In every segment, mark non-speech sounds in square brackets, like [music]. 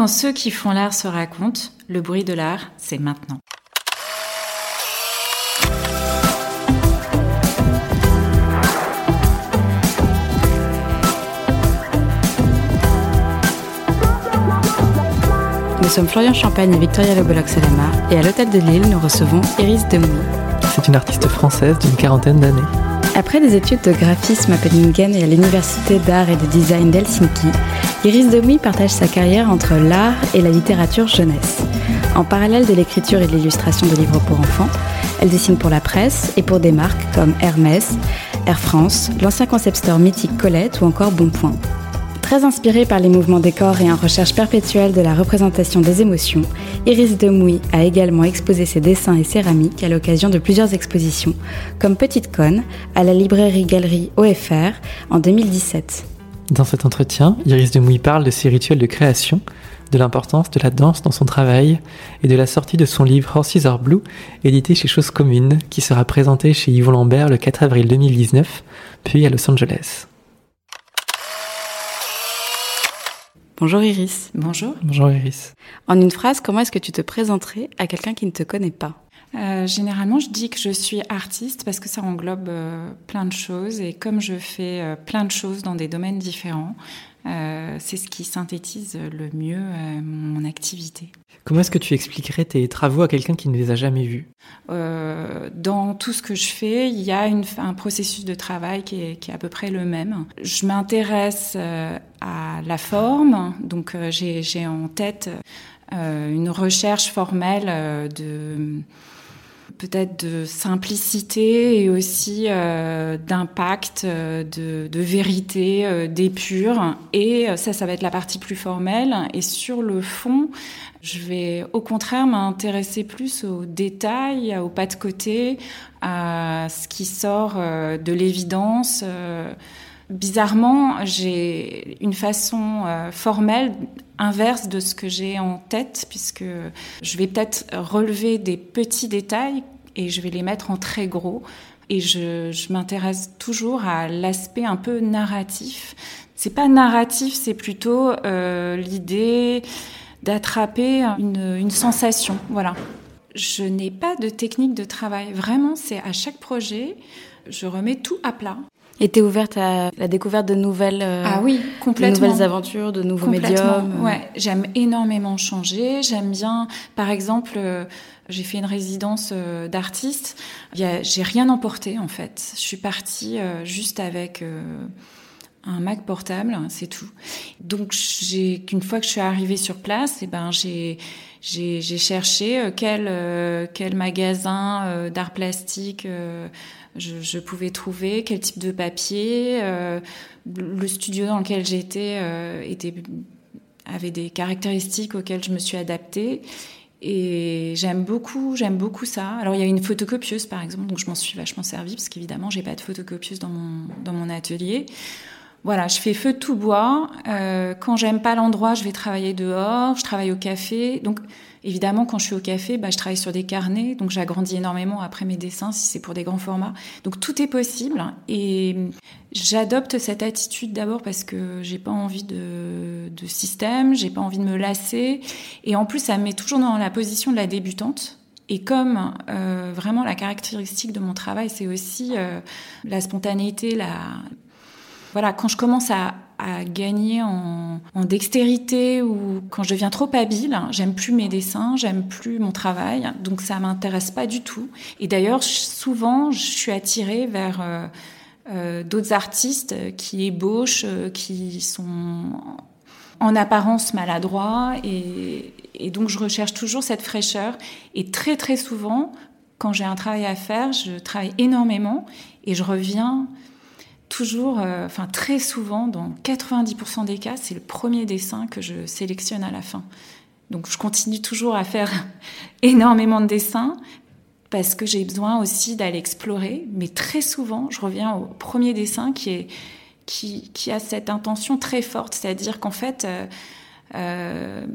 Quand ceux qui font l'art se racontent, le bruit de l'art, c'est maintenant. Nous sommes Florian Champagne et Victoria Leboloc-Salama et à l'hôtel de Lille, nous recevons Iris Demouy. C'est une artiste française d'une quarantaine d'années. Après des études de graphisme à Penningen et à l'université d'art et de design d'Helsinki, Iris Demouy partage sa carrière entre l'art et la littérature jeunesse. En parallèle de l'écriture et de l'illustration de livres pour enfants, elle dessine pour la presse et pour des marques comme Hermès, Air France, l'ancien concept store mythique Colette ou encore Bonpoint. Très inspirée par les mouvements des corps et en recherche perpétuelle de la représentation des émotions, Iris Demouy a également exposé ses dessins et céramiques à l'occasion de plusieurs expositions, comme Petite Conne à la librairie Galerie OFR en 2017. Dans cet entretien, Iris Demouy parle de ses rituels de création, de l'importance de la danse dans son travail et de la sortie de son livre Horses Are Blue, édité chez Choses Communes, qui sera présenté chez Yvon Lambert le 4 avril 2019, puis à Los Angeles. Bonjour Iris. Bonjour. Bonjour Iris. En une phrase, comment est-ce que tu te présenterais à quelqu'un qui ne te connaît pas? Euh, généralement, je dis que je suis artiste parce que ça englobe euh, plein de choses et comme je fais euh, plein de choses dans des domaines différents, c'est ce qui synthétise le mieux mon activité. Comment est-ce que tu expliquerais tes travaux à quelqu'un qui ne les a jamais vus? Dans tout ce que je fais, il y a une, un processus de travail qui est, qui est, à peu près le même. Je m'intéresse à la forme, donc j'ai en tête une recherche formelle de peut-être de simplicité et aussi euh, d'impact, euh, de, de, vérité, euh, d'épure. Et ça, ça va être la partie plus formelle. Et sur le fond, je vais au contraire m'intéresser plus aux détails, aux pas de côté, à ce qui sort de l'évidence. Bizarrement, j'ai une façon formelle inverse de ce que j'ai en tête, puisque je vais peut-être relever des petits détails et je vais les mettre en très gros. Et je, je m'intéresse toujours à l'aspect un peu narratif. C'est pas narratif, c'est plutôt euh, l'idée d'attraper une, une sensation. Voilà. Je n'ai pas de technique de travail. Vraiment, c'est à chaque projet, je remets tout à plat. T'es ouverte à la découverte de nouvelles, euh, ah oui, complètement. de nouvelles aventures, de nouveaux médiums. Ouais, j'aime énormément changer. J'aime bien, par exemple, euh, j'ai fait une résidence euh, d'artiste. J'ai rien emporté en fait. Je suis partie euh, juste avec euh, un Mac portable, c'est tout. Donc j'ai qu'une fois que je suis arrivée sur place, et eh ben j'ai cherché quel quel magasin d'art plastique je, pouvais trouver, quel type de papier. le studio dans lequel j'étais avait des caractéristiques auxquelles je me suis adaptée. Et j'aime beaucoup, j'aime beaucoup ça. Alors il y a une photocopieuse par exemple, donc je m'en suis vachement servie parce qu'évidemment j'ai pas de photocopieuse dans mon atelier. Voilà, je fais feu tout bois. Euh, quand j'aime pas l'endroit, je vais travailler dehors. Je travaille au café. Donc Évidemment, quand je suis au café, bah, je travaille sur des carnets, donc j'agrandis énormément après mes dessins si c'est pour des grands formats. Donc tout est possible et j'adopte cette attitude d'abord parce que j'ai pas envie de, de système, j'ai pas envie de me lasser et en plus ça me met toujours dans la position de la débutante. Et comme euh, vraiment la caractéristique de mon travail, c'est aussi euh, la spontanéité, la voilà, quand je commence à, gagner en, dextérité ou quand je deviens trop habile, j'aime plus mes dessins, j'aime plus mon travail, donc ça m'intéresse pas du tout. Et d'ailleurs, souvent, je suis attirée vers euh, euh, d'autres artistes qui ébauchent, euh, qui sont en apparence maladroits, et donc je recherche toujours cette fraîcheur. Et très très souvent, quand j'ai un travail à faire, je travaille énormément et je reviens toujours, euh, enfin très souvent, dans 90% des cas, c'est le premier dessin que je sélectionne à la fin. Donc je continue toujours à faire [laughs] énormément de dessins parce que j'ai besoin aussi d'aller explorer, mais très souvent, je reviens au premier dessin qui a cette intention très forte, c'est-à-dire qu'en fait, euh, euh,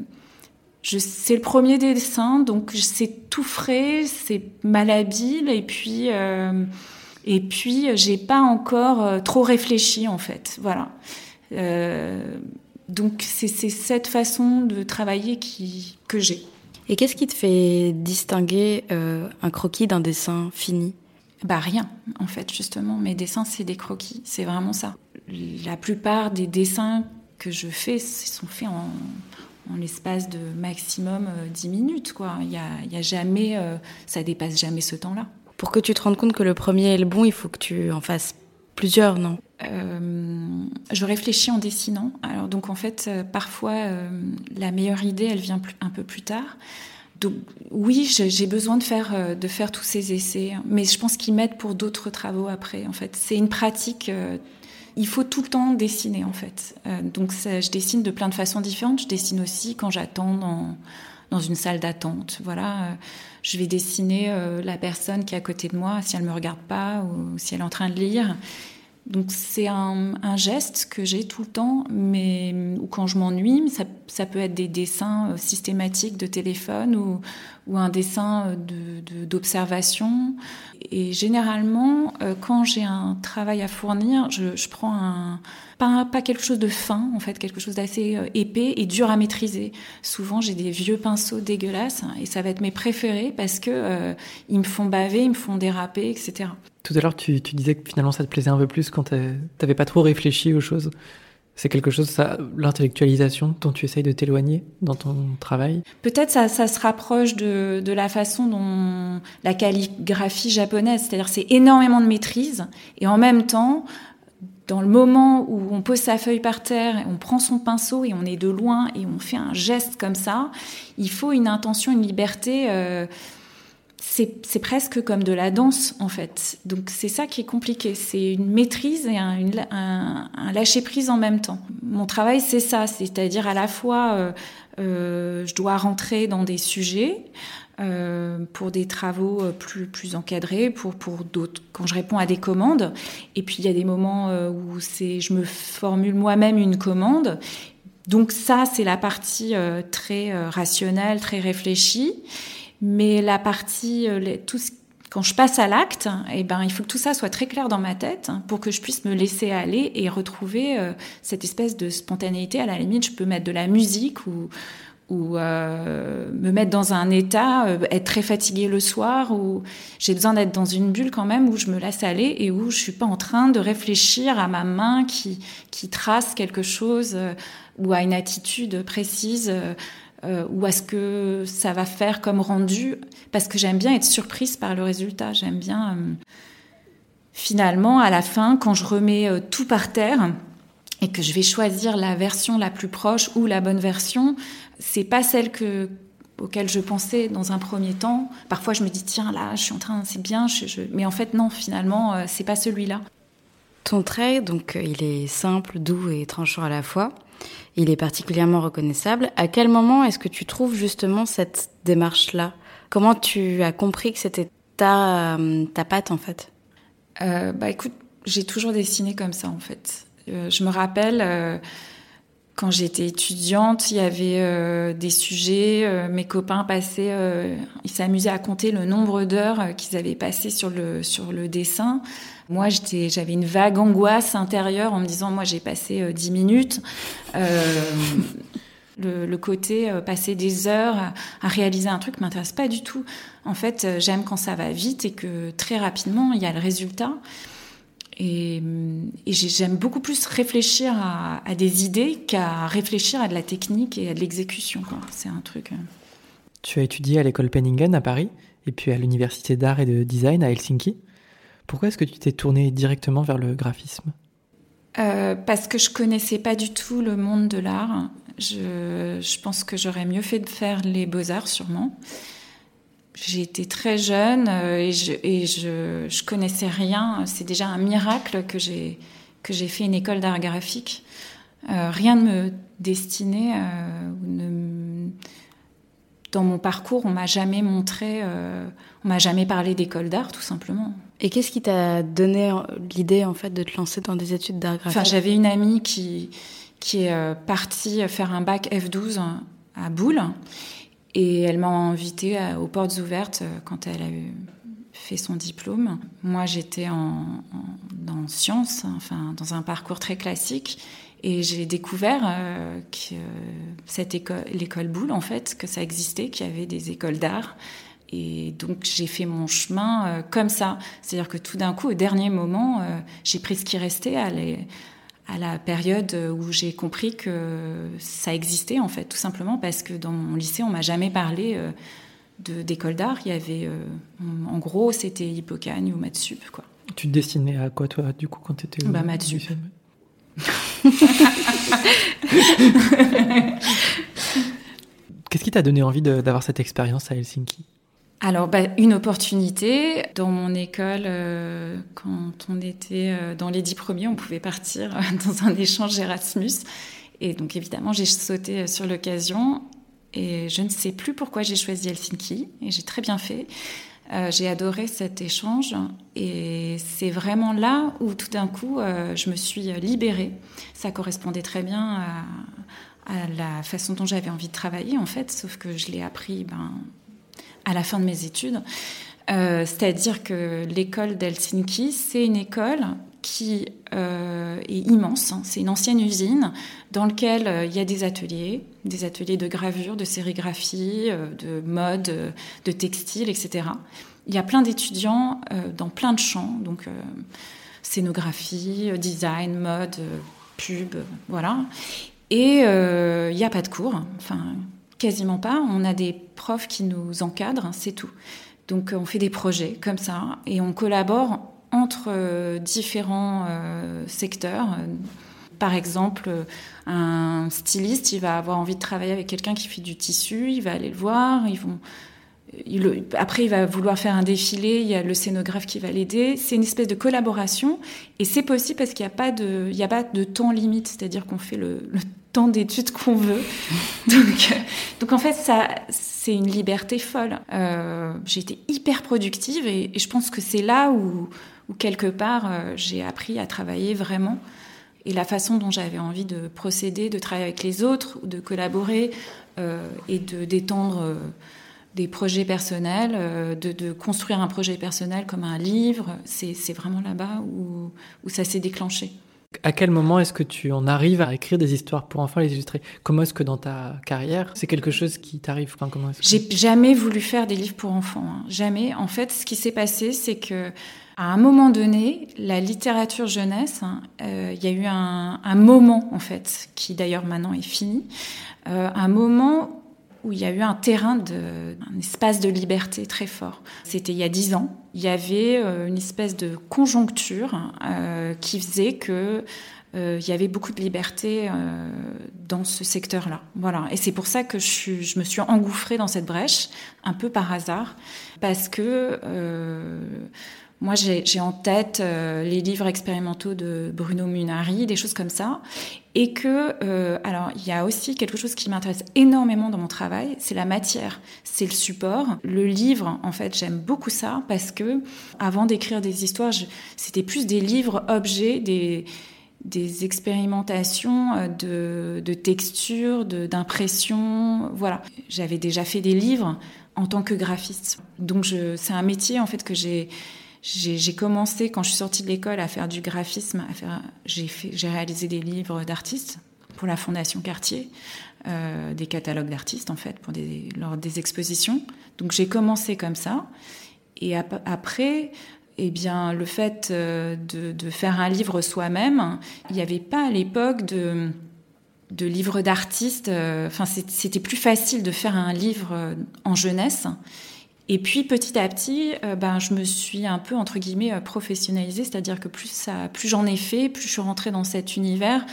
c'est le premier dessin, donc c'est tout frais, c'est malhabile, et puis et puis, j'ai pas encore euh, trop réfléchi, en fait. Voilà. Euh, Donc c'est cette façon de travailler qui, que j'ai. Et qu'est-ce qui te fait distinguer euh, un croquis d'un dessin fini? Bah rien, en fait, justement. Mes dessins, c'est des croquis, c'est vraiment ça. La plupart des dessins que je fais sont faits en, en l'espace de maximum 10 minutes, quoi. Il y a, y a, jamais, ça dépasse jamais ce temps-là. Pour que tu te rendes compte que le premier est le bon, il faut que tu en fasses plusieurs, non? Euh, je réfléchis en dessinant. Alors donc en fait, euh, parfois euh, la meilleure idée, elle vient un peu plus tard. Donc oui, j'ai besoin de faire de faire tous ces essais, mais je pense qu'ils m'aident pour d'autres travaux après. En fait, c'est une pratique. Il faut tout le temps dessiner en fait. donc je dessine de plein de façons différentes. Je dessine aussi quand j'attends dans dans une salle d'attente. Voilà, je vais dessiner la personne qui est à côté de moi si elle me regarde pas ou si elle est en train de lire. Donc c'est un, un, geste que j'ai tout le temps, mais ou quand je m'ennuie, ça, ça, peut être des dessins euh, systématiques de téléphone ou, ou un dessin d'observation. De, et généralement, euh, quand j'ai un travail à fournir, je, je prends un pas, pas, quelque chose de fin, en fait, quelque chose d'assez euh, épais et dur à maîtriser. Souvent, j'ai des vieux pinceaux dégueulasses et ça va être mes préférés parce que euh, ils me font baver, ils me font déraper, etc. Tout à l'heure, tu, disais que finalement ça te plaisait un peu plus quand tu n'avais pas trop réfléchi aux choses. C'est quelque chose, ça, l'intellectualisation dont tu essayes de t'éloigner dans ton travail? Peut-être ça, ça se rapproche de, de, la façon dont la calligraphie japonaise, c'est-à-dire c'est énormément de maîtrise et en même temps, dans le moment où on pose sa feuille par terre, on prend son pinceau et on est de loin et on fait un geste comme ça, il faut une intention, une liberté. Euh, c'est presque comme de la danse en fait. Donc c'est ça qui est compliqué, c'est une maîtrise et un, lâcher prise en même temps. Mon travail c'est ça, c'est-à-dire à la fois euh, euh, je dois rentrer dans des sujets euh, pour des travaux plus plus encadrés, pour pour d'autres quand je réponds à des commandes. Et puis il y a des moments où c'est je me formule moi-même une commande. Donc ça c'est la partie très rationnelle, très réfléchie. Mais la partie, euh, les, tout ce, quand je passe à l'acte, eh ben, il faut que tout ça soit très clair dans ma tête pour que je puisse me laisser aller et retrouver euh, cette espèce de spontanéité. À la limite, je peux mettre de la musique ou, ou euh, me mettre dans un état, euh, être très fatiguée le soir, ou j'ai besoin d'être dans une bulle quand même où je me laisse aller et où je suis pas en train de réfléchir à ma main qui, qui trace quelque chose ou à une attitude précise euh, ou à ce que ça va faire comme rendu, parce que j'aime bien être surprise par le résultat. J'aime bien, euh, finalement, à la fin, quand je remets euh, tout par terre et que je vais choisir la version la plus proche ou la bonne version, c'est pas celle que auquel je pensais dans un premier temps. Parfois, je me dis tiens là, je suis en train, c'est bien, mais en fait non, finalement, c'est pas celui-là. Ton trait, donc, il est simple, doux et tranchant à la fois. Il est particulièrement reconnaissable. À quel moment est-ce que tu trouves justement cette démarche-là? Comment tu as compris que c'était ta, ta patte en fait? Euh, Bah écoute, j'ai toujours dessiné comme ça en fait. Euh, je me rappelle euh, quand j'étais étudiante, il y avait euh, des sujets, euh, mes copains passaient, ils s'amusaient à compter le nombre d'heures qu'ils avaient passé sur le sur le dessin. Moi, j'étais, j'avais une vague angoisse intérieure en me disant, moi, j'ai passé euh, dix minutes. Euh, le, le, côté euh, passer des heures à, à réaliser un truc m'intéresse pas du tout. En fait, euh, j'aime quand ça va vite et que très rapidement, il y a le résultat. Et, et j'aime beaucoup plus réfléchir à, à des idées qu'à réfléchir à de la technique et à de l'exécution. C'est un truc. Tu as étudié à l'école Penningen à Paris et puis à l'université d'art et de design à Helsinki. Pourquoi est-ce que tu t'es tournée directement vers le graphisme? Euh, Parce que je connaissais pas du tout le monde de l'art. Je, je, pense que j'aurais mieux fait de faire les beaux-arts sûrement. J'ai été très jeune euh, et, je, et je, je connaissais rien. C'est déjà un miracle que j'ai que j'ai fait une école d'art graphique. Euh, rien ne me destinait, euh, ne, dans mon parcours, on m'a jamais montré, euh, on m'a jamais parlé d'école d'art, tout simplement. Et qu'est-ce qui t'a donné l'idée en fait de te lancer dans des études d'art graphique? Enfin, j'avais une amie qui qui est partie faire un bac F12 à Boule et elle m'a invitée aux portes ouvertes euh, quand elle a eu fait son diplôme. Moi, j'étais en, en, sciences, enfin dans un parcours très classique, Et j'ai découvert euh, que cette école, l'école Boulle, en fait, que ça existait, qu'il y avait des écoles d'art. Et donc j'ai fait mon chemin euh, comme ça. C'est-à-dire que tout d'un coup, au dernier moment, euh, j'ai pris ce qui restait à, à la période où j'ai compris que ça existait, en fait, tout simplement parce que dans mon lycée, on m'a jamais parlé d'école d'art. Il y avait, en gros, c'était Hippocane ou Matsup, quoi. Tu te destinais à quoi, toi, du coup, quand tu étais bah, Matsup. [laughs] Qu'est-ce qui t'a donné envie d'avoir cette expérience à Helsinki? Alors, bah, une opportunité. Dans mon école, euh, quand on était euh, dans les dix premiers, on pouvait partir euh, [laughs] dans un échange Erasmus. Et donc, évidemment, j'ai sauté sur l'occasion. Et je ne sais plus pourquoi j'ai choisi Helsinki. Et j'ai très bien fait. J'ai adoré cet échange et c'est vraiment là où tout d'un coup je me suis libérée. Ça correspondait très bien à, la façon dont j'avais envie de travailler en fait, sauf que je l'ai appris ben, à la fin de mes études. Euh, c'est-à-dire que l'école d'Helsinki, c'est une école qui est immense. Hein. C'est une ancienne usine dans laquelle il y a des ateliers, des ateliers de gravure, de sérigraphie, de mode, de textile, etc. Il y a plein d'étudiants dans plein de champs, donc scénographie, design, mode, pub, voilà. Et il n'y a pas de cours, enfin quasiment pas. On a des profs qui nous encadrent, c'est tout. Donc on fait des projets comme ça et on collabore entre euh, différents euh, secteurs. Par exemple, un styliste, il va avoir envie de travailler avec quelqu'un qui fait du tissu, il va aller le voir, ils vont après, il va vouloir faire un défilé, il y a le scénographe qui va l'aider. C'est une espèce de collaboration et c'est possible parce qu'il n'y a, pas de, a pas de temps limite, c'est-à-dire qu'on fait le, d'études qu'on veut. [laughs] Donc, en fait, ça, c'est une liberté folle. Euh, j'ai été hyper productive et, je pense que c'est là où, quelque part, euh, j'ai appris à travailler vraiment. Et la façon dont j'avais envie de procéder, de travailler avec les autres, de collaborer euh, et de d'étendre des projets personnels, de, construire un projet personnel comme un livre. C'est vraiment là-bas où ça s'est déclenché. À quel moment est-ce que tu en arrives à écrire des histoires pour enfants, les illustrer? Comment est-ce que dans ta carrière, c'est quelque chose qui t'arrive? Comment J'ai jamais voulu faire des livres pour enfants, hein. jamais. En fait, ce qui s'est passé, c'est que à un moment donné, la littérature jeunesse, hein, euh, il y a eu un, un, moment en fait, qui d'ailleurs maintenant est fini, euh, un moment où il y a eu un terrain, de, un espace de liberté très fort. C'était il y a dix ans. Il y avait euh, une espèce de conjoncture euh, qui faisait que euh, il y avait beaucoup de liberté dans ce secteur-là. Voilà. Et c'est pour ça que je, je, me suis engouffrée dans cette brèche, un peu par hasard, parce que moi, j'ai en tête euh, les livres expérimentaux de Bruno Munari, des choses comme ça. Et que, euh, alors, il y a aussi quelque chose qui m'intéresse énormément dans mon travail, c'est la matière, c'est le support. Le livre, en fait, j'aime beaucoup ça parce que, avant d'écrire des histoires, c'était plus des livres objets, des, expérimentations euh, de, de texture, d'impression. Voilà. J'avais déjà fait des livres en tant que graphiste. Donc, c'est un métier, en fait, que j'ai j'ai commencé, quand je suis sortie de l'école, à faire du graphisme. J'ai réalisé des livres d'artistes pour la Fondation Cartier, euh, des catalogues d'artistes, en fait, pour des, lors des expositions. Donc j'ai commencé comme ça. Et après, eh bien, le fait euh, de, faire un livre soi-même, il n'y avait pas à l'époque de de livres d'artistes. Euh, enfin, c'était plus facile de faire un livre en jeunesse. Et puis petit à petit, euh, ben, je me suis un peu entre guillemets euh, professionnalisée, c'est-à-dire que plus plus j'en ai fait, plus je suis rentrée dans cet univers.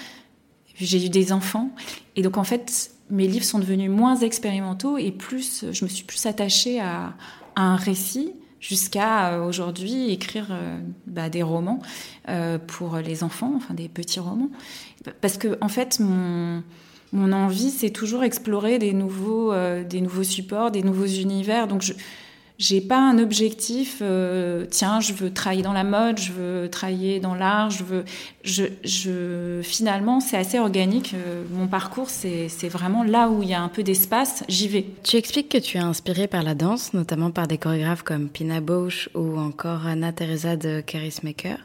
J'ai eu des enfants, et donc en fait, mes livres sont devenus moins expérimentaux et plus, je me suis plus attachée à, un récit jusqu'à euh, aujourd'hui écrire bah, des romans pour les enfants, enfin des petits romans, parce que en fait mon mon envie, c'est toujours explorer des nouveaux, des nouveaux supports, des nouveaux univers. Donc, je, j'ai pas un objectif. Euh, tiens, je veux travailler dans la mode, je veux travailler dans l'art, je veux. Je, je finalement, c'est assez organique. Euh, mon parcours, c'est, vraiment là où il y a un peu d'espace, j'y vais. Tu expliques que tu es inspirée par la danse, notamment par des chorégraphes comme Pina Bausch ou encore Anna Teresa de Maker.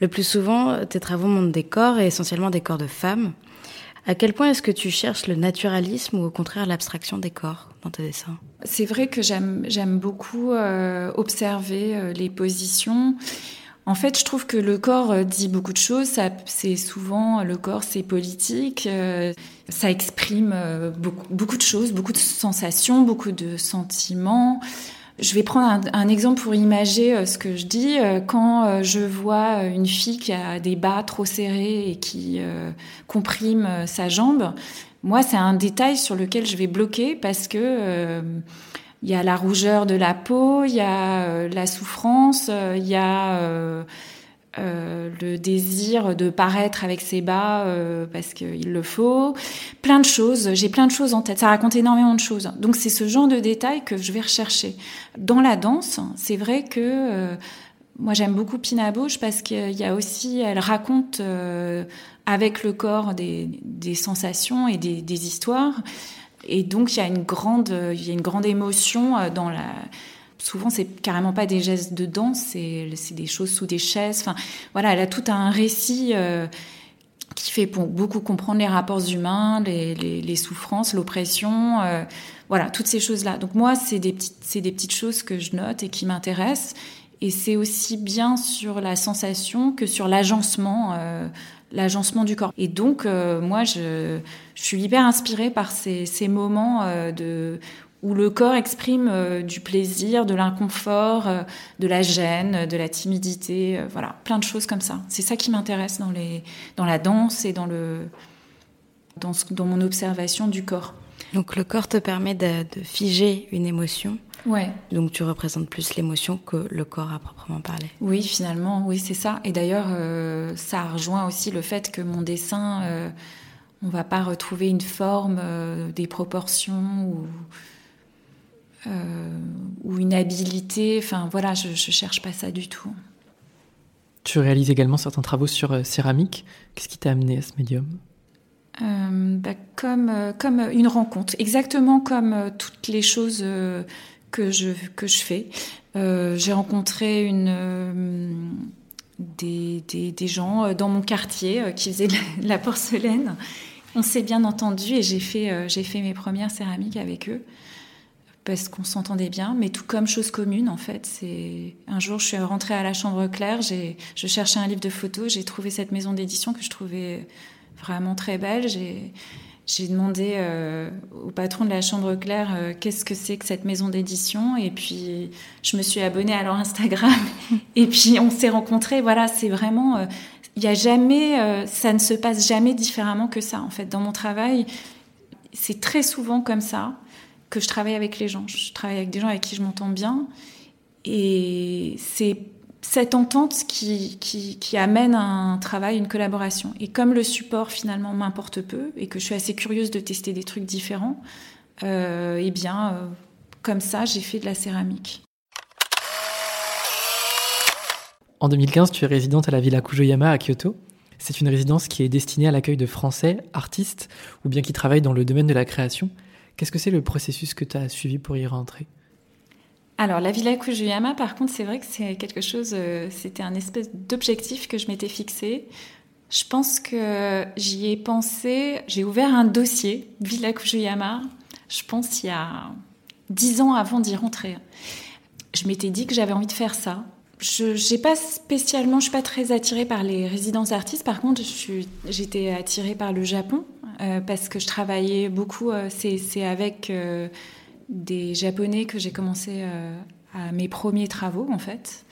Le plus souvent, tes travaux montrent des corps et essentiellement des corps de femmes. À quel point est-ce que tu cherches le naturalisme ou au contraire l'abstraction des corps dans tes dessins? C'est vrai que j'aime beaucoup euh, observer euh, les positions. En fait, je trouve que le corps euh, dit beaucoup de choses. C'est souvent le corps, c'est politique. ça exprime beaucoup, beaucoup de choses, beaucoup de sensations, beaucoup de sentiments. Je vais prendre un, exemple pour imager euh, ce que je dis. Euh, quand euh, je vois une fille qui a des bas trop serrés et qui comprime sa jambe, moi, c'est un détail sur lequel je vais bloquer parce que il y a la rougeur de la peau, il y a la souffrance, il y a euh, le désir de paraître avec ses bas euh, parce qu'il le faut, plein de choses. J'ai plein de choses en tête. Ça raconte énormément de choses. Donc c'est ce genre de détails que je vais rechercher. Dans la danse, c'est vrai que euh, moi j'aime beaucoup Pina parce qu'il y a aussi, elle raconte avec le corps des, des sensations et des, des, histoires. Et donc il y a une grande, il y a une grande émotion dans la souvent c'est carrément pas des gestes de danse, c'est des choses sous des chaises. Enfin, voilà, elle a tout un récit euh, qui fait beaucoup comprendre les rapports humains, les, les, souffrances, l'oppression, euh, voilà, toutes ces choses-là. Donc moi, c'est des petites, des petites choses que je note et qui m'intéressent. Et c'est aussi bien sur la sensation que sur l'agencement, euh, l'agencement du corps. Et donc, moi, je, je, suis hyper inspirée par ces, ces moments de où le corps exprime euh, du plaisir, de l'inconfort, euh, de la gêne, de la timidité, euh, voilà, plein de choses comme ça. C'est ça qui m'intéresse dans, les, dans la danse et dans, le, dans, dans mon observation du corps. Donc le corps te permet de, figer une émotion. Ouais. Donc tu représentes plus l'émotion que le corps à proprement parler. Oui, finalement, oui, c'est ça. Et d'ailleurs, ça rejoint aussi le fait que mon dessin, on va pas retrouver une forme, des proportions ou ou une habilité. Enfin voilà, je, je cherche pas ça du tout. Tu réalises également certains travaux sur euh, céramique. Qu'est-ce qui t'a amené à ce médium? Euh, bah, comme, comme une rencontre, exactement comme toutes les choses que, je, que je fais. J'ai rencontré une, des, des, des, gens dans mon quartier qui faisaient de la porcelaine. On s'est bien entendu et j'ai fait, j'ai fait mes premières céramiques avec eux parce qu'on s'entendait bien, mais tout comme chose commune en fait. C'est un jour, je suis rentrée à la chambre claire, je cherchais un livre de photos, j'ai trouvé cette maison d'édition que je trouvais vraiment très belle. J'ai, demandé euh, au patron de la chambre claire euh, qu'est-ce que c'est que cette maison d'édition, et puis je me suis abonnée à leur Instagram, [laughs] et puis on s'est rencontrés. Voilà, c'est vraiment, euh, il y a jamais, ça ne se passe jamais différemment que ça en fait. Dans mon travail, c'est très souvent comme ça que je travaille avec les gens. Je travaille avec des gens avec qui je m'entends bien. Et c'est cette entente qui, amène un travail, une collaboration. Et comme le support finalement m'importe peu et que je suis assez curieuse de tester des trucs différents, euh, eh bien, euh, comme ça, j'ai fait de la céramique. En 2015, tu es résidente à la Villa Kujoyama à Kyoto. C'est une résidence qui est destinée à l'accueil de Français, artistes ou bien qui travaillent dans le domaine de la création. Qu'est-ce que c'est le processus que tu as suivi pour y rentrer? Alors, la Villa Kujuyama, par contre, c'est vrai que c'est quelque chose, euh, c'était un espèce d'objectif que je m'étais fixé. Je pense que j'y ai pensé, j'ai ouvert un dossier, Villa Kujuyama, je pense il y a dix ans avant d'y rentrer. Je m'étais dit que j'avais envie de faire ça. Je n'ai pas spécialement, je suis pas très attirée par les résidences artistes. Par contre, j'étais attirée par le Japon euh, parce que je travaillais beaucoup. Euh, c'est avec euh, des Japonais que j'ai commencé à mes premiers travaux en fait.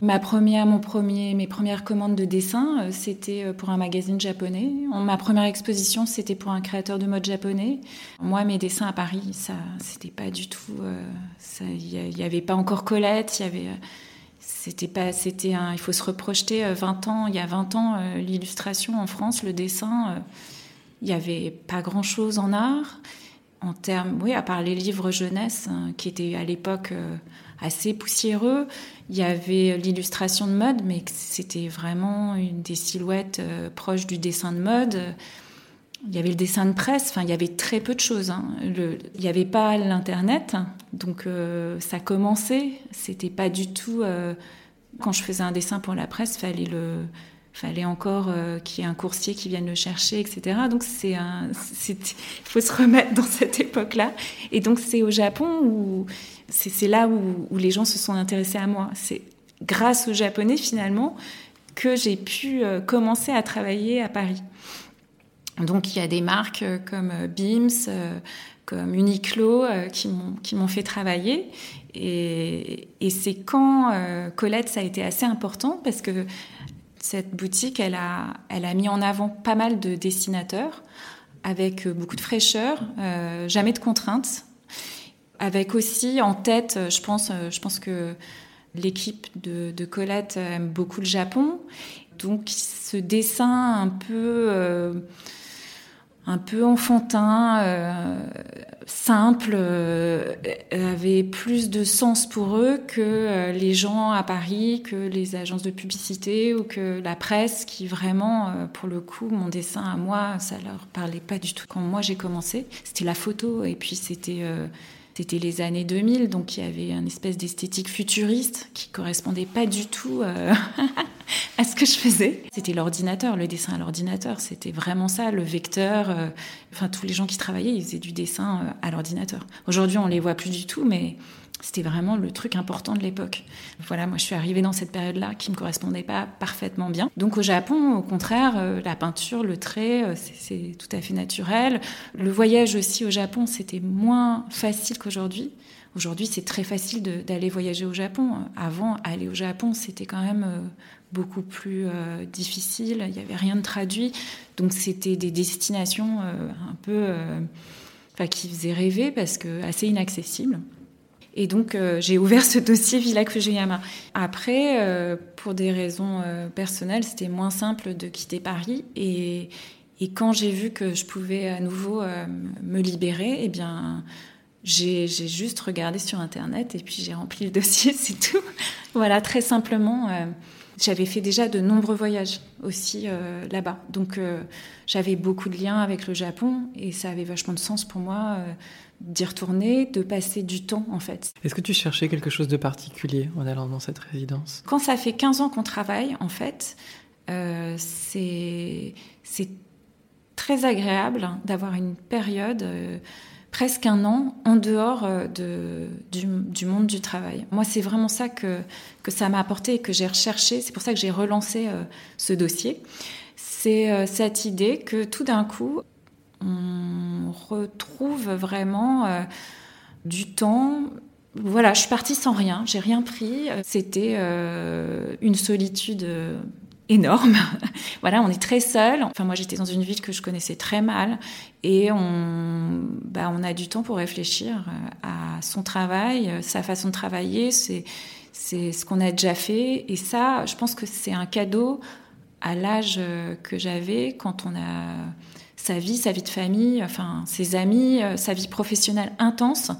Ma première, mon premier, mes premières commandes de dessin, c'était pour un magazine japonais. Ma première exposition, c'était pour un créateur de mode japonais. Moi, mes dessins à Paris, ça, c'était pas du tout. Il n'y avait pas encore Colette. Il y avait. C'était pas. C'était un. Il faut se reprojeter 20 ans. Il y a 20 ans, l'illustration en France, le dessin il n'y avait pas grand-chose en art, en termes, oui, à part les livres jeunesse, hein, qui étaient à l'époque euh, assez poussiéreux. Il y avait l'illustration de mode, mais c'était vraiment une des silhouettes euh, proches du dessin de mode. Il y avait le dessin de presse, enfin, il y avait très peu de choses. Hein. il n'y avait pas l'Internet, donc euh, ça commençait. C'était pas du tout Quand je faisais un dessin pour la presse, fallait le fallait encore euh, qu'il y ait un coursier qui vienne le chercher, etc. Donc c'est il faut se remettre dans cette époque-là. Et donc c'est au Japon où c'est là où, les gens se sont intéressés à moi. C'est grâce aux Japonais finalement que j'ai pu euh, commencer à travailler à Paris. Donc il y a des marques euh, comme Beams, comme Uniqlo qui m'ont fait travailler. Et, c'est quand Colette ça a été assez important parce que cette boutique, elle a, elle a mis en avant pas mal de dessinateurs avec beaucoup de fraîcheur, euh, jamais de contraintes, avec aussi en tête, je pense, je pense que l'équipe de, Colette aime beaucoup le Japon, donc ce dessin un peu euh, un peu enfantin, euh, simple, euh, avait plus de sens pour eux que euh, les gens à Paris, que les agences de publicité ou que la presse qui vraiment, euh, pour le coup, mon dessin à moi, ça leur parlait pas du tout. Quand moi j'ai commencé, c'était la photo et puis c'était c'était les années 2000, donc il y avait une espèce d'esthétique futuriste qui correspondait pas du tout euh, [laughs] à ce que je faisais. C'était l'ordinateur, le dessin à l'ordinateur. C'était vraiment ça, le vecteur. Euh, enfin, tous les gens qui travaillaient, ils faisaient du dessin euh, à l'ordinateur. Aujourd'hui, on les voit plus du tout, mais c'était vraiment le truc important de l'époque. Voilà, moi je suis arrivée dans cette période-là qui me correspondait pas parfaitement bien. Donc au Japon, au contraire, euh, la peinture, le trait, euh, c'est tout à fait naturel. Le voyage aussi au Japon, c'était moins facile qu'aujourd'hui. Aujourd'hui, c'est très facile d'aller voyager au Japon. Avant, aller au Japon, c'était quand même euh, beaucoup plus difficile. Il n'y avait rien de traduit. Donc, c'était des destinations un peu. Qui faisaient rêver parce que assez inaccessibles. Et donc, euh, j'ai ouvert ce dossier Villa Fujiyama. Après, euh, pour des raisons euh, personnelles, c'était moins simple de quitter Paris. Et, et quand j'ai vu que je pouvais à nouveau me libérer, eh bien, j'ai juste regardé sur Internet et puis j'ai rempli le [laughs] dossier, c'est tout. voilà, très simplement. J'avais fait déjà de nombreux voyages aussi là-bas. Donc, j'avais beaucoup de liens avec le Japon et ça avait vachement de sens pour moi d'y retourner, de passer du temps en fait. Est-ce que tu cherchais quelque chose de particulier en allant dans cette résidence? Quand ça fait 15 ans qu'on travaille, en fait, euh, c'est très agréable d'avoir une période, euh, presque un an, en dehors euh, de, du, monde du travail. Moi, c'est vraiment ça que, que ça m'a apporté et que j'ai recherché. C'est pour ça que j'ai relancé ce dossier. C'est cette idée que tout d'un coup, on retrouve vraiment euh, du temps. Voilà, je suis partie sans rien, j'ai rien pris. C'était euh, une solitude euh, énorme. [laughs] voilà, on est très seul. Enfin, moi, j'étais dans une ville que je connaissais très mal, et on, bah, on a du temps pour réfléchir à son travail, sa façon de travailler. C'est, c'est ce qu'on a déjà fait, et ça, je pense que c'est un cadeau à l'âge que j'avais quand on a sa vie, sa vie de famille, enfin ses amis, euh, sa vie professionnelle intense,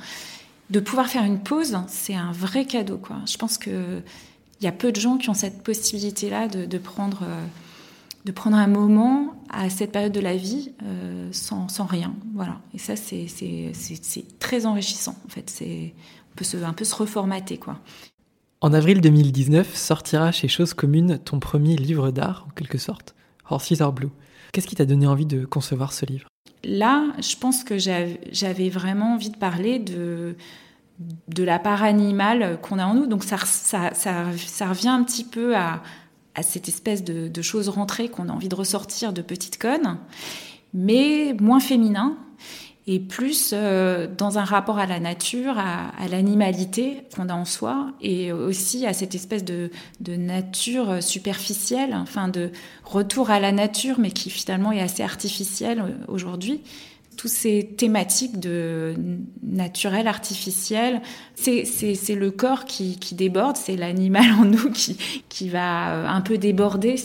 de pouvoir faire une pause, c'est un vrai cadeau. Quoi. Je pense que il y a peu de gens qui ont cette possibilité-là de, prendre, euh, de prendre un moment à cette période de la vie euh, sans, rien. Voilà. Et ça, c'est très enrichissant. En fait, on peut se, un peu se reformater, quoi. En avril 2019, sortira chez Chose Commune ton premier livre d'art, en quelque sorte, Horses Are Blue. Qu'est-ce qui t'a donné envie de concevoir ce livre? Là, je pense que j'avais vraiment envie de parler de, de la part animale qu'on a en nous. Donc ça, ça, ça, revient un petit peu à, à cette espèce de, de choses rentrées qu'on a envie de ressortir de petites connes, mais moins féminin et plus euh, dans un rapport à la nature, à, l'animalité qu'on a en soi, et aussi à cette espèce de, nature superficielle, enfin de retour à la nature, mais qui finalement est assez artificielle euh, aujourd'hui. Toutes ces thématiques de naturel, artificiel, c'est le corps qui, qui déborde, c'est l'animal en nous qui, qui va euh, un peu déborder.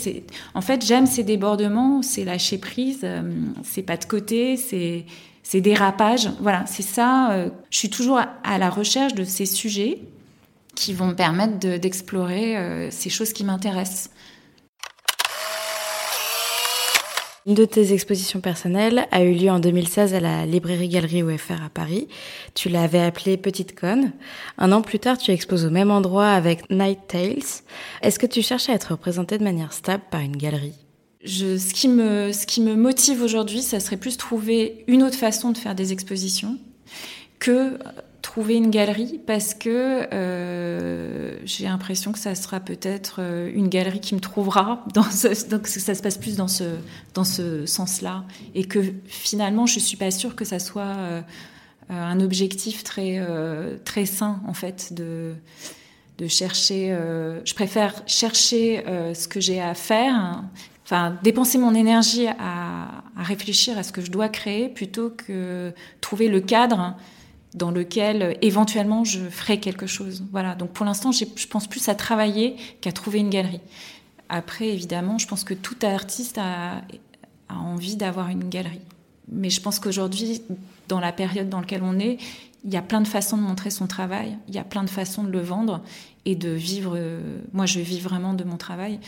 En fait, j'aime ces débordements, c'est lâcher prise, c'est pas de côté, c'est ces dérapages. Voilà, c'est ça. Euh, je suis toujours à la recherche de ces sujets qui vont me permettre d'explorer euh, ces choses qui m'intéressent. Une de tes expositions personnelles a eu lieu en 2016 à la librairie Galerie OFR à Paris. Tu l'avais appelée Petite Conne. Un an plus tard, tu exposes au même endroit avec Night Tales. Est-ce que tu cherches à être représentée de manière stable par une galerie? Ce, qui me, motive aujourd'hui, ça serait plus trouver une autre façon de faire des expositions que trouver une galerie parce que euh, j'ai l'impression que ça sera peut-être euh, une galerie qui me trouvera. [laughs] Donc ça se passe plus dans ce, sens-là. Et que finalement, je suis pas sûre que ça soit euh, un objectif très, sain, en fait, de chercher. je préfère chercher ce que j'ai à faire. Enfin, dépenser mon énergie à, réfléchir à ce que je dois créer plutôt que trouver le cadre dans lequel éventuellement je ferai quelque chose. Voilà. Donc pour l'instant, je pense plus à travailler qu'à trouver une galerie. Après, évidemment, je pense que tout artiste a, a envie d'avoir une galerie. Mais je pense qu'aujourd'hui, dans la période dans laquelle on est, il y a plein de façons de montrer son travail, il y a plein de façons de le vendre et de vivre. moi, je vis vraiment de mon travail.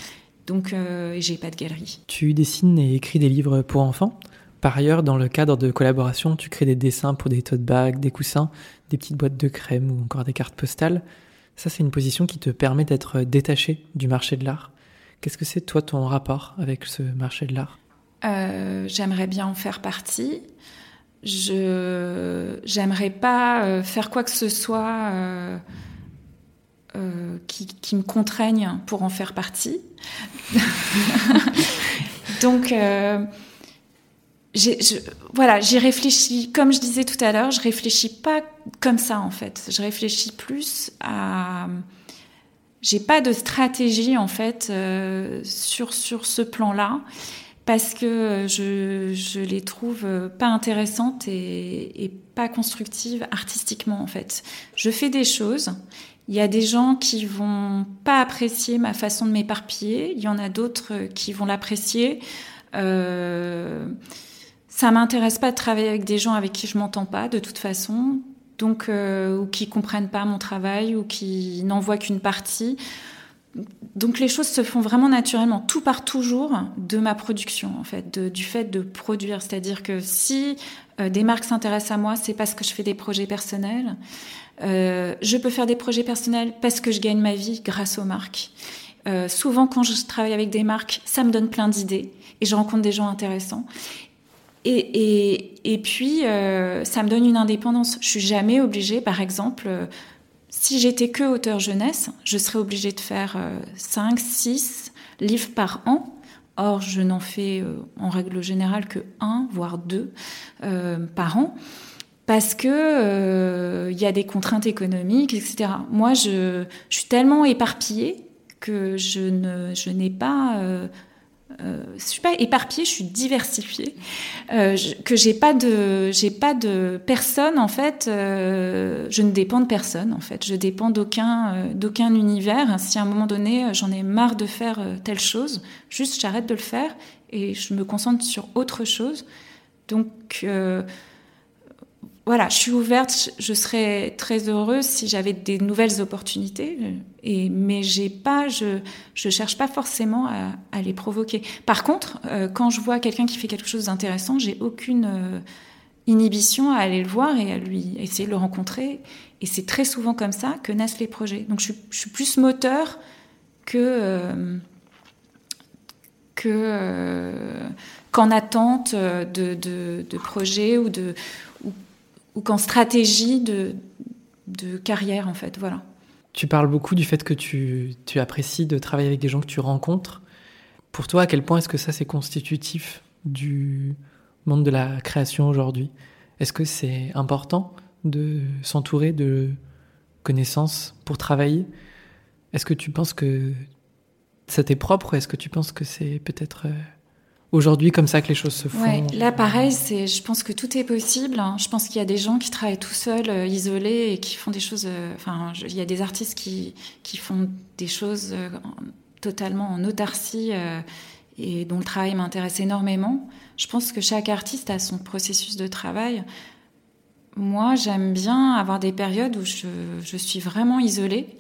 Donc, euh, j'ai pas de galerie. Tu dessines et écris des livres pour enfants par ailleurs, dans le cadre de collaboration, tu crées des dessins pour des tote bags, des coussins, des petites boîtes de crème ou encore des cartes postales. Ça, c'est une position qui te permet d'être détaché du marché de l'art. Qu'est-ce que c'est, toi, ton rapport avec ce marché de l'art? Euh, J'aimerais bien en faire partie. Je j'aimerais pas euh, faire quoi que ce soit euh, qui, qui, me contraigne pour en faire partie. [laughs] Donc je, voilà, j'y réfléchis, comme je disais tout à l'heure, je réfléchis pas comme ça en fait. Je réfléchis plus à. J'ai pas de stratégie en fait euh, sur sur ce plan-là parce que je, je les trouve pas intéressantes et, et pas constructives artistiquement en fait. Je fais des choses. Il y a des gens qui vont pas apprécier ma façon de m'éparpiller. Il y en a d'autres qui vont l'apprécier. Euh, ça m'intéresse pas de travailler avec des gens avec qui je m'entends pas de toute façon, donc euh, ou qui comprennent pas mon travail ou qui n'en voient qu'une partie. Donc les choses se font vraiment naturellement. Tout part toujours de ma production, en fait, du fait de produire. C'est-à-dire que si euh, des marques s'intéressent à moi, c'est parce que je fais des projets personnels. Euh, je peux faire des projets personnels parce que je gagne ma vie grâce aux marques. Euh, souvent, quand je travaille avec des marques, ça me donne plein d'idées et je rencontre des gens intéressants. Et, et, puis, ça me donne une indépendance. Je suis jamais obligée, par exemple, si j'étais que auteur jeunesse, je serais obligée de faire euh, 5, 6 livres par an. Or, je n'en fais euh, en règle générale que un, voire deux euh, par an, parce que il y a des contraintes économiques, etc. Moi, je, suis tellement éparpillée que je ne, je n'ai pas euh, je suis pas éparpillée, je suis diversifiée, euh, que j'ai pas de, j'ai pas de personne en fait. Euh, je ne dépends de personne en fait. Je dépends d'aucun, euh, d'aucun univers. Si à un moment donné euh, j'en ai marre de faire telle chose, juste j'arrête de le faire et je me concentre sur autre chose. Donc voilà, je suis ouverte, je serais très heureuse si j'avais des nouvelles opportunités, et, mais pas, je, je cherche pas forcément à, les provoquer. Par contre, euh, quand je vois quelqu'un qui fait quelque chose d'intéressant, j'ai aucune euh, inhibition à aller le voir et à lui essayer de le rencontrer. Et c'est très souvent comme ça que naissent les projets. Donc je, suis plus moteur que euh, que euh, qu'en attente de, de projets ou de ou qu'en stratégie de, carrière, en fait. Voilà. Tu parles beaucoup du fait que tu, tu apprécies de travailler avec des gens que tu rencontres. Pour toi, à quel point est-ce que ça c'est constitutif du monde de la création aujourd'hui? Est-ce que c'est important de s'entourer de connaissances pour travailler? Est-ce que tu penses que ça t'est propre? Ou est-ce que tu penses que c'est peut-être euh, aujourd'hui comme ça que les choses se font. Là pareil, c'est, je pense que tout est possible. Hein. Je pense qu'il y a des gens qui travaillent tout seuls, euh, isolés et qui font des choses. Euh, enfin, il y a des artistes qui qui font des choses euh, totalement en autarcie et dont le travail m'intéresse énormément. Je pense que chaque artiste a son processus de travail. Moi, j'aime bien avoir des périodes où je, je suis vraiment isolée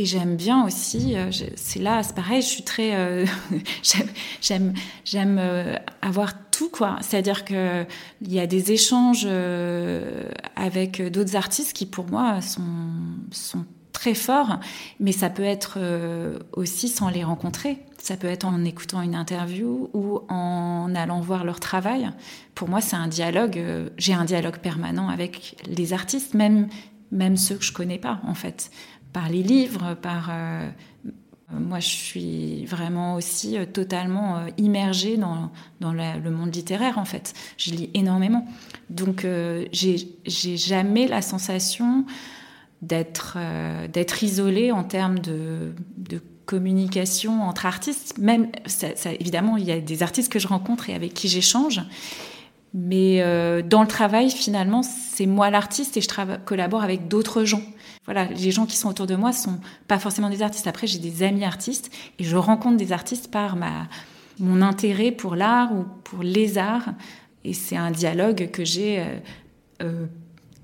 et j'aime bien aussi, euh, c'est là, c'est pareil, je suis très, euh, [laughs] j'aime, j'aime euh, avoir tout quoi. C'est-à-dire que il y a des échanges avec d'autres artistes qui pour moi sont sont très forts, mais ça peut être aussi sans les rencontrer. Ça peut être en écoutant une interview ou en allant voir leur travail. Pour moi, c'est un dialogue. J'ai un dialogue permanent avec les artistes, même même ceux que je connais pas en fait par les livres, par euh, moi, je suis vraiment aussi euh, totalement euh, immergée dans, dans le monde littéraire, en fait. Je lis énormément. Donc, j'ai jamais la sensation d'être isolée en termes de, de, communication entre artistes. Même, évidemment, il y a des artistes que je rencontre et avec qui j'échange. Mais dans le travail, finalement, c'est moi l'artiste et je collabore avec d'autres gens voilà, les gens qui sont autour de moi sont pas forcément des artistes. Après, j'ai des amis artistes et je rencontre des artistes par ma, mon intérêt pour l'art ou pour les arts. Et c'est un dialogue que j'ai euh, euh,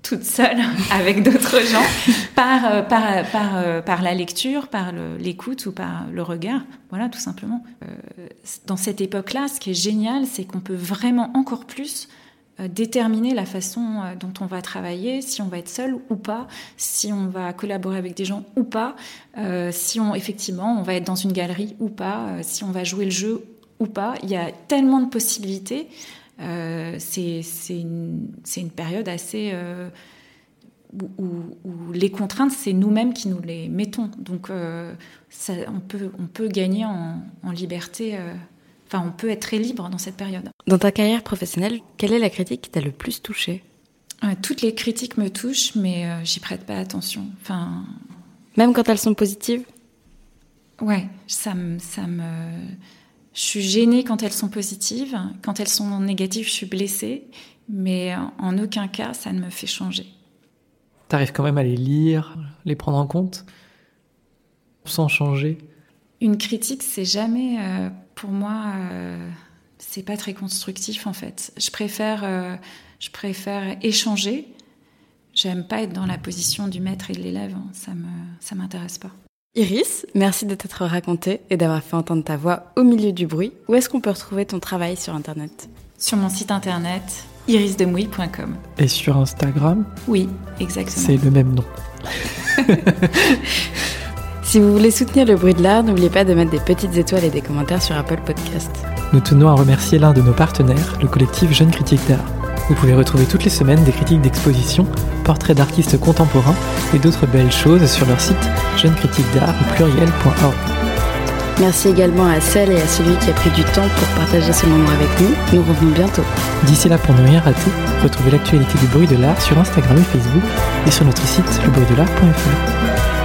toute seule [laughs] avec d'autres gens [laughs] par, euh, par, par, par, la lecture, par l'écoute ou par le regard. Voilà, tout simplement. dans cette époque-là, ce qui est génial, c'est qu'on peut vraiment encore plus déterminer la façon euh, dont on va travailler, si on va être seul ou pas, si on va collaborer avec des gens ou pas, euh, si effectivement on va être dans une galerie ou pas, si on va jouer le jeu ou pas. Il y a tellement de possibilités. c'est une, période assez où, les contraintes, c'est nous-mêmes qui nous les mettons. Donc on, peut, gagner en liberté Enfin, on peut être très libre dans cette période. Dans ta carrière professionnelle, quelle est la critique qui t'a le plus touchée? Euh, Toutes les critiques me touchent, mais euh, j'y prête pas attention. Enfin, même quand elles sont positives? Ouais, ça me, ça me. Je suis gênée quand elles sont positives. Quand elles sont négatives, je suis blessée. Mais en aucun cas, ça ne me fait changer. T'arrives quand même à les lire, les prendre en compte, sans changer? Une critique, c'est jamais euh, pour moi, euh, c'est pas très constructif en fait. Je préfère, euh, je préfère échanger. J'aime pas être dans la position du maître et de l'élève. Hein. Ça me, ça m'intéresse pas. Iris, merci de t'être racontée et d'avoir fait entendre ta voix au milieu du bruit. Où est-ce qu'on peut retrouver ton travail sur Internet? Sur mon site internet irisdemouille.com. Et sur Instagram? Oui, exactement. C'est le même nom. [laughs] Si vous voulez soutenir le bruit de l'art, n'oubliez pas de mettre des petites étoiles et des commentaires sur Apple Podcast. Nous tenons à remercier l'un de nos partenaires, le collectif Jeunes Critiques d'Art. Vous pouvez retrouver toutes les semaines des critiques d'exposition, portraits d'artistes contemporains et d'autres belles choses sur leur site jeunescritiquesdart pluriel.org. Merci également à celle et à celui qui a pris du temps pour partager ce moment avec nous. Nous revenons bientôt. D'ici là, pour ne rien rater, retrouvez l'actualité du bruit de l'art sur Instagram et Facebook et sur notre site lebruitdelart.fr.